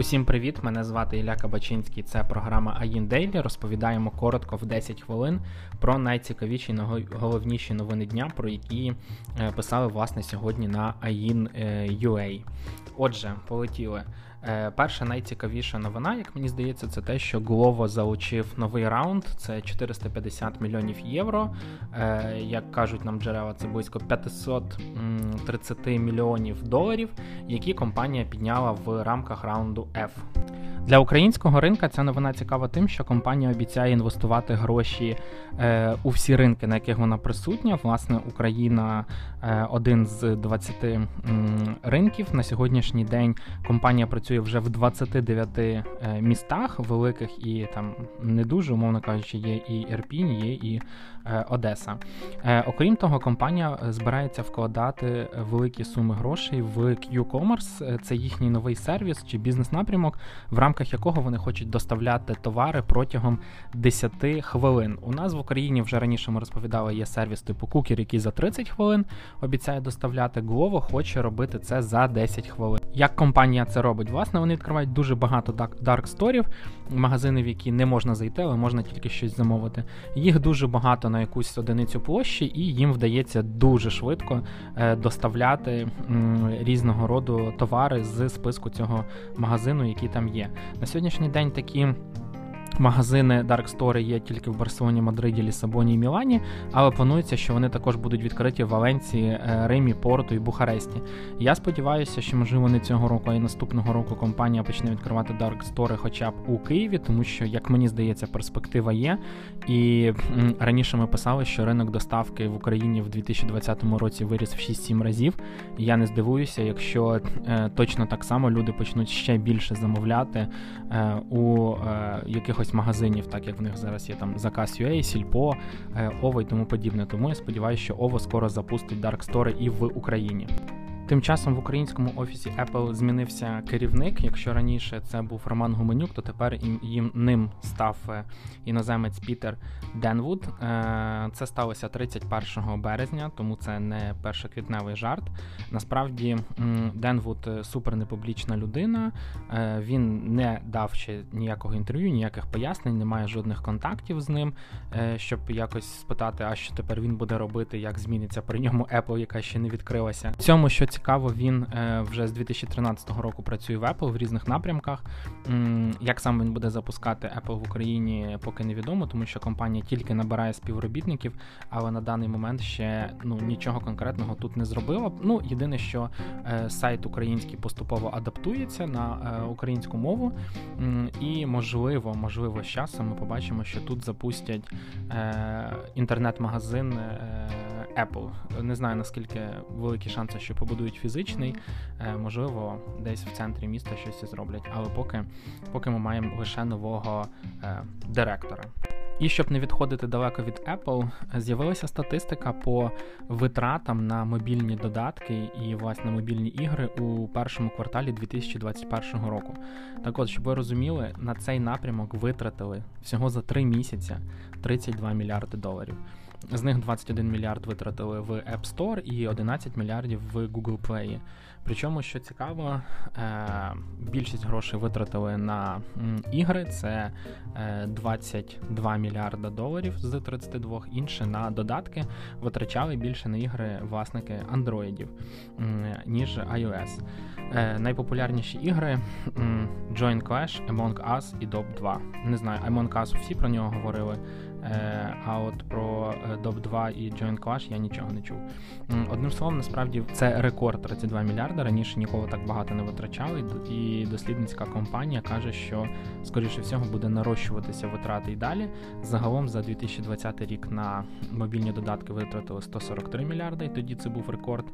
Усім привіт! Мене звати Ілля Кабачинський. Це програма АїН Дейлі. Розповідаємо коротко в 10 хвилин про найцікавіші головніші новини дня, про які е, писали власне сьогодні на AIN.ua. Отже, полетіли. Е, перша найцікавіша новина, як мені здається, це те, що Glovo залучив новий раунд. Це 450 мільйонів євро. Е, як кажуть нам джерела, це близько 530 мільйонів доларів, які компанія підняла в рамках раунду F. Для українського ринка ця новина цікава тим, що компанія обіцяє інвестувати гроші е, у всі ринки, на яких вона присутня. Власне, Україна е, один з 20 м, ринків. На сьогоднішній день компанія працює вже в 29 е, містах, великих і там не дуже, умовно кажучи, є і Ірпінь, є і е, Одеса. Е, окрім того, компанія збирається вкладати великі суми грошей в Q-Commerce. Це їхній новий сервіс чи бізнес-напрямок, в рамках якого вони хочуть доставляти товари протягом 10 хвилин. У нас в Україні вже раніше ми розповідали, є сервіс типу Кукер, який за 30 хвилин обіцяє доставляти. Glovo хоче робити це за 10 хвилин. Як компанія це робить? Власне, вони відкривають дуже багато дарк сторів, магазини, в які не можна зайти, але можна тільки щось замовити. Їх дуже багато на якусь одиницю площі, і їм вдається дуже швидко е, доставляти різного роду товари з списку цього магазину, який там є. На сьогоднішній день такі. Магазини Dark Store є тільки в Барселоні, Мадриді, Лісабоні і Мілані, але планується, що вони також будуть відкриті в Валенції, е, Римі, Порту і Бухаресті. Я сподіваюся, що можливо не цього року, а й наступного року компанія почне відкривати Dark Store хоча б у Києві, тому що, як мені здається, перспектива є. І раніше ми писали, що ринок доставки в Україні в 2020 році виріс в 6-7 разів. Я не здивуюся, якщо е, точно так само люди почнуть ще більше замовляти е, у якихось якихось магазинів, так як в них зараз є там заказ UA, Сільпо, Ово і тому подібне. Тому я сподіваюся, що Ово скоро запустить Dark Store і в Україні. Тим часом в українському офісі Apple змінився керівник. Якщо раніше це був Роман Гуменюк, то тепер їм ним став е, іноземець Пітер Денвуд. Е, це сталося 31 березня, тому це не першоквітневий жарт. Насправді Денвуд е, супер непублічна людина. Він не дав ще ніякого інтерв'ю, ніяких пояснень, немає жодних контактів з ним, щоб якось спитати, а що тепер він буде робити, як зміниться при ньому Apple, яка ще не відкрилася. В цьому що цікаво, він е, вже з 2013 року працює в Apple в різних напрямках. Як сам він буде запускати Apple в Україні, поки невідомо, тому що компанія тільки набирає співробітників, але на даний момент ще ну нічого конкретного тут не зробила. Ну єдине, що е, сайт український поступово адаптується на е, українську мову, і можливо, можливо, з часом ми побачимо, що тут запустять інтернет-магазин. Apple. Не знаю наскільки великі шанси, що побудують фізичний, е, можливо, десь в центрі міста щось зроблять, але поки поки ми маємо лише нового е, директора. І щоб не відходити далеко від Apple, з'явилася статистика по витратам на мобільні додатки і власне мобільні ігри у першому кварталі 2021 року. Так от, щоб ви розуміли, на цей напрямок витратили всього за три місяці 32 мільярди доларів. З них 21 мільярд витратили в App Store і 11 мільярдів в Google Play. Причому, що цікаво, е, більшість грошей витратили на ігри, це 22 е, мільярда доларів з 32, інше на додатки витрачали більше на ігри власники андроїдів, ніж iOS. Е, найпопулярніші ігри Join Clash, Among Us і Dob 2. Не знаю, Among Us всі про нього говорили. Е, а от про Доп е, 2 і Joint Clash я нічого не чув. Одним словом, насправді це рекорд 32 мільярда. Раніше ніколи так багато не витрачали. І дослідницька компанія каже, що скоріше всього буде нарощуватися витрати і далі. Загалом за 2020 рік на мобільні додатки витратили 143 мільярди, і тоді це був рекорд.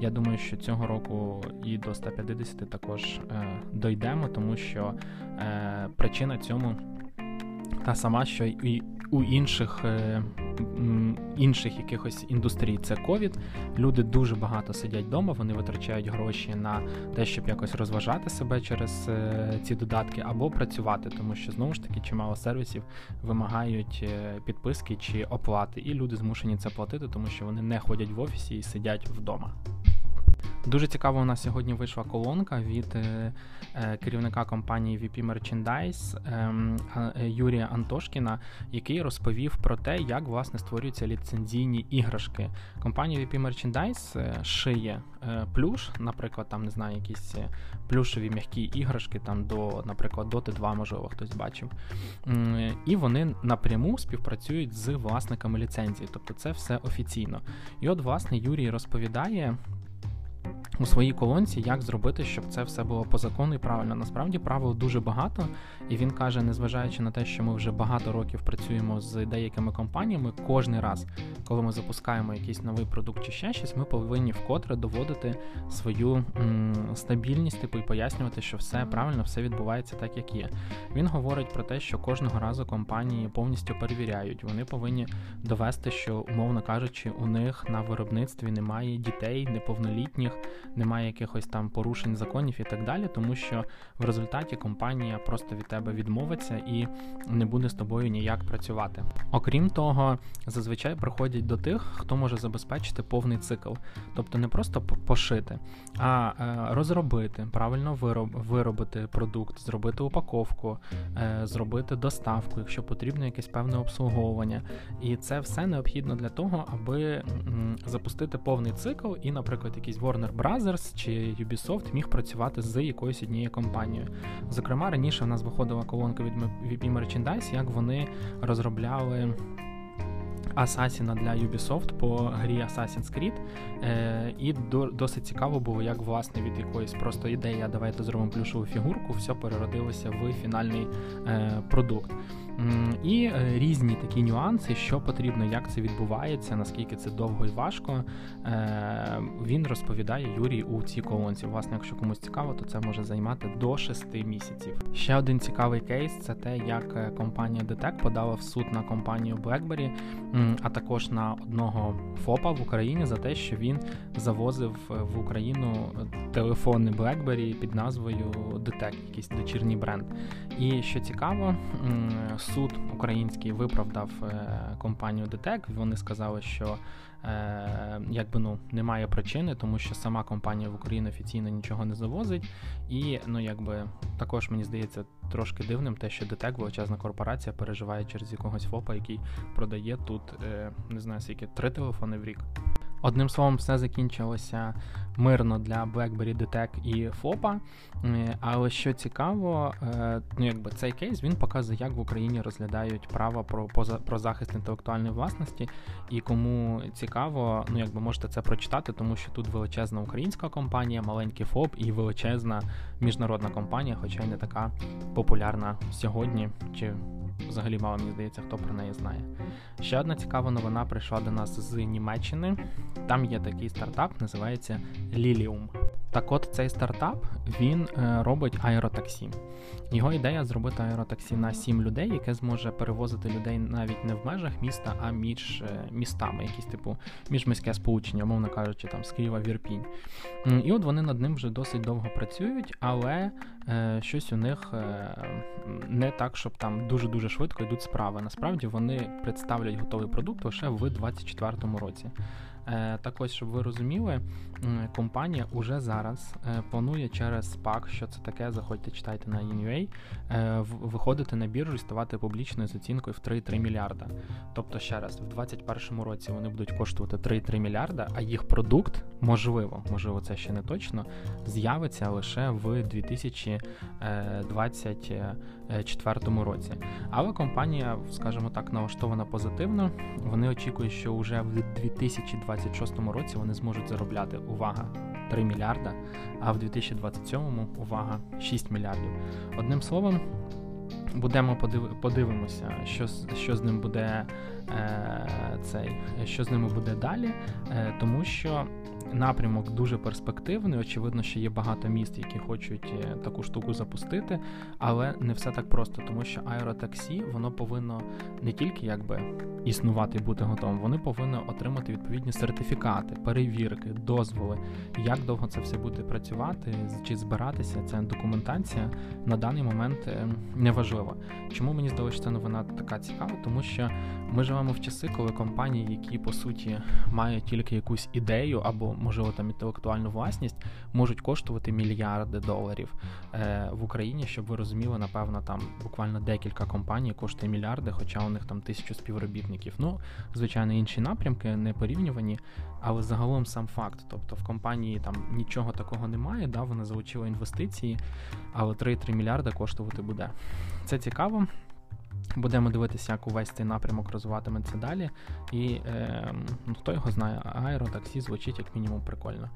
Я думаю, що цього року і до 150 також е, дойдемо, тому що причина цьому та сама, що і у інших е, інших якихось індустрій це ковід. Люди дуже багато сидять вдома, вони витрачають гроші на те, щоб якось розважати себе через е, ці додатки, або працювати, тому що знову ж таки чимало сервісів вимагають е, підписки чи оплати, і люди змушені це платити, тому що вони не ходять в офісі і сидять вдома. Дуже цікаво, у нас сьогодні вийшла колонка від е, е, керівника компанії VP Merchandise ем, Юрія Антошкіна, який розповів про те, як власне створюються ліцензійні іграшки. Компанія VP Merchandise шиє плюш, наприклад, там не знаю, якісь плюшеві м'які іграшки, там до, наприклад, Dota 2, можливо, хтось бачив. І вони напряму співпрацюють з власниками ліцензії, тобто це все офіційно. І от, власне, Юрій розповідає у своїй колонці, як зробити, щоб це все було по закону і правильно. Насправді правил дуже багато, і він каже, незважаючи на те, що ми вже багато років працюємо з деякими компаніями, кожен раз, коли ми запускаємо якийсь новий продукт чи ще щось, ми повинні вкотре доводити свою м, стабільність, типу і пояснювати, що все правильно, все відбувається так, як є. Він говорить про те, що кожного разу компанії повністю перевіряють. Вони повинні довести, що, умовно кажучи, у них на виробництві немає дітей, неповнолітніх немає якихось там порушень законів і так далі, тому що в результаті компанія просто від тебе відмовиться і не буде з тобою ніяк працювати. Окрім того, зазвичай приходять до тих, хто може забезпечити повний цикл, тобто не просто пошити, а е, розробити, правильно вироб, виробити продукт, зробити упаковку, е, зробити доставку, якщо потрібно якесь певне обслуговування. І це все необхідно для того, аби запустити повний цикл, і, наприклад, якийсь Warner Brothers чи Ubisoft міг працювати з якоюсь однією компанією. Зокрема, раніше в нас виходила колонка від VP Merchandise, як вони розробляли. Асасіна для Ubisoft по грі Assassin's Creed. Е, І до, досить цікаво було, як власне від якоїсь просто ідеї, давайте зробимо плюшову фігурку, все переродилося в фінальний е, продукт. І е, різні такі нюанси, що потрібно, як це відбувається, наскільки це довго і важко. Е, він розповідає Юрій у цій колонці. Власне, якщо комусь цікаво, то це може займати до 6 місяців. Ще один цікавий кейс це те, як е, компанія DTEC подала в суд на компанію BlackBerry, а також на одного ФОПа в Україні за те, що він завозив в Україну телефони BlackBerry під назвою DTEC, якийсь дочірній бренд. І що цікаво, суд український виправдав е, компанію ДТЕК. Вони сказали, що е, якби ну немає причини, тому що сама компанія в Україні офіційно нічого не завозить. І ну якби також мені здається трошки дивним, те, що ДТЕК, величезна корпорація, переживає через якогось ФОПа, який продає тут е, не знаю скільки три телефони в рік. Одним словом, все закінчилося мирно для BlackBerry DTEC і FOPA. Е, але що цікаво, е, ну якби цей кейс він показує, як в Україні розглядають право про поза, про захист інтелектуальної власності. І кому цікаво, ну якби можете це прочитати, тому що тут величезна українська компанія, маленький ФОП і величезна міжнародна компанія, хоча й не така популярна сьогодні. чи Взагалі мало мені здається, хто про неї знає. Ще одна цікава новина прийшла до нас з Німеччини. Там є такий стартап, називається Lilium. Так от цей стартап він е, робить аеротаксі. Його ідея зробити аеротаксі на 7 людей, яке зможе перевозити людей навіть не в межах міста, а між е, містами, якісь типу міжміське сполучення, мовно кажучи, там з Києва в Ірпінь. І от вони над ним вже досить довго працюють, але е, щось у них не так, щоб там дуже-дуже швидко йдуть справи. Насправді вони представлять готовий продукт лише в 2024 році. Е, так ось, щоб ви розуміли, компанія уже зараз е, планує через SPAC, що це таке, заходьте, читайте на INUA, е, виходити на біржу і ставати публічною з оцінкою в 3,3 мільярда. Тобто, ще раз, в 2021 році вони будуть коштувати 3,3 мільярда, а їх продукт, можливо, можливо, це ще не точно, з'явиться лише в 2024 році. Але компанія, скажімо так, налаштована позитивно. Вони очікують, що вже в 2026 році вони зможуть заробляти увага 3 мільярда, а в 2027 увага 6 мільярдів. Одним словом, будемо подив... подивимося, що що з ним буде е, цей, що з ними буде далі, е, тому що напрямок дуже перспективний. Очевидно, що є багато міст, які хочуть е, таку штуку запустити, але не все так просто, тому що аеротаксі воно повинно не тільки якби існувати і бути готовим, вони повинні отримати відповідні сертифікати, перевірки, дозволи. Як довго це все буде працювати, чи збиратися, ця документація на даний момент е, не важлива. Чому мені здалося, що ця новина така цікава? Тому що ми живемо в часи, коли компанії, які по суті мають тільки якусь ідею або можливо там інтелектуальну власність, можуть коштувати мільярди доларів е, в Україні, щоб ви розуміли, напевно, там буквально декілька компаній коштує мільярди, хоча у них там тисячу співробітників. Ну, звичайно, інші напрямки не порівнювані, але загалом сам факт. Тобто в компанії там нічого такого немає, да, вона залучила інвестиції, але 3-3 мільярди коштувати буде. Це цікаво. Будемо дивитися, як увесь цей напрямок розвиватиметься далі. І е, ну, хто його знає, аеротаксі звучить як мінімум прикольно.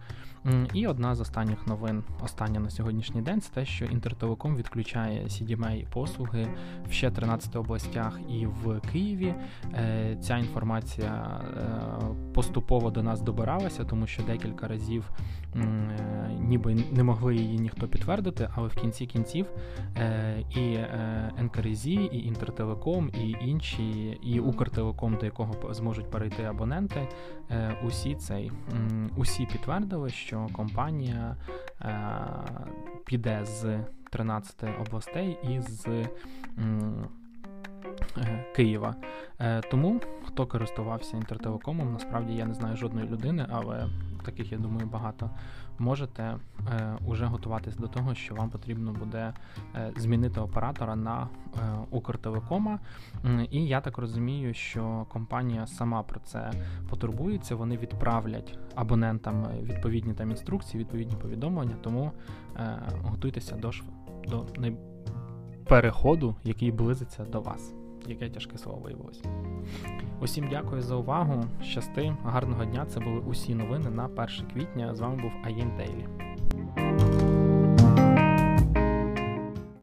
І одна з останніх новин, остання на сьогоднішній день, це те, що Інтертелеком відключає CDMA послуги в ще 13 областях і в Києві. Е, Ця інформація е, поступово до нас добиралася, тому що декілька разів е, ніби не могли її ніхто підтвердити, але в кінці кінців е, і е, НКРЗ, і Інтертелеком, і інші, і Укртелеком, до якого зможуть перейти абоненти, е, усі цей усі підтвердили, що компанія піде з 13 областей і з Києва. Тому хто користувався інтертелекомом, насправді я не знаю жодної людини, але таких, я думаю, багато. Можете е, уже готуватись до того, що вам потрібно буде е, змінити оператора на е, Укртелекома. І я так розумію, що компанія сама про це потурбується. Вони відправлять абонентам відповідні там інструкції, відповідні повідомлення. Тому е, готуйтеся до до переходу, який близиться до вас. Яке тяжке слово виявилось. Усім дякую за увагу. Щасти, гарного дня. Це були усі новини на 1 квітня. З вами був Аїн Дейлі.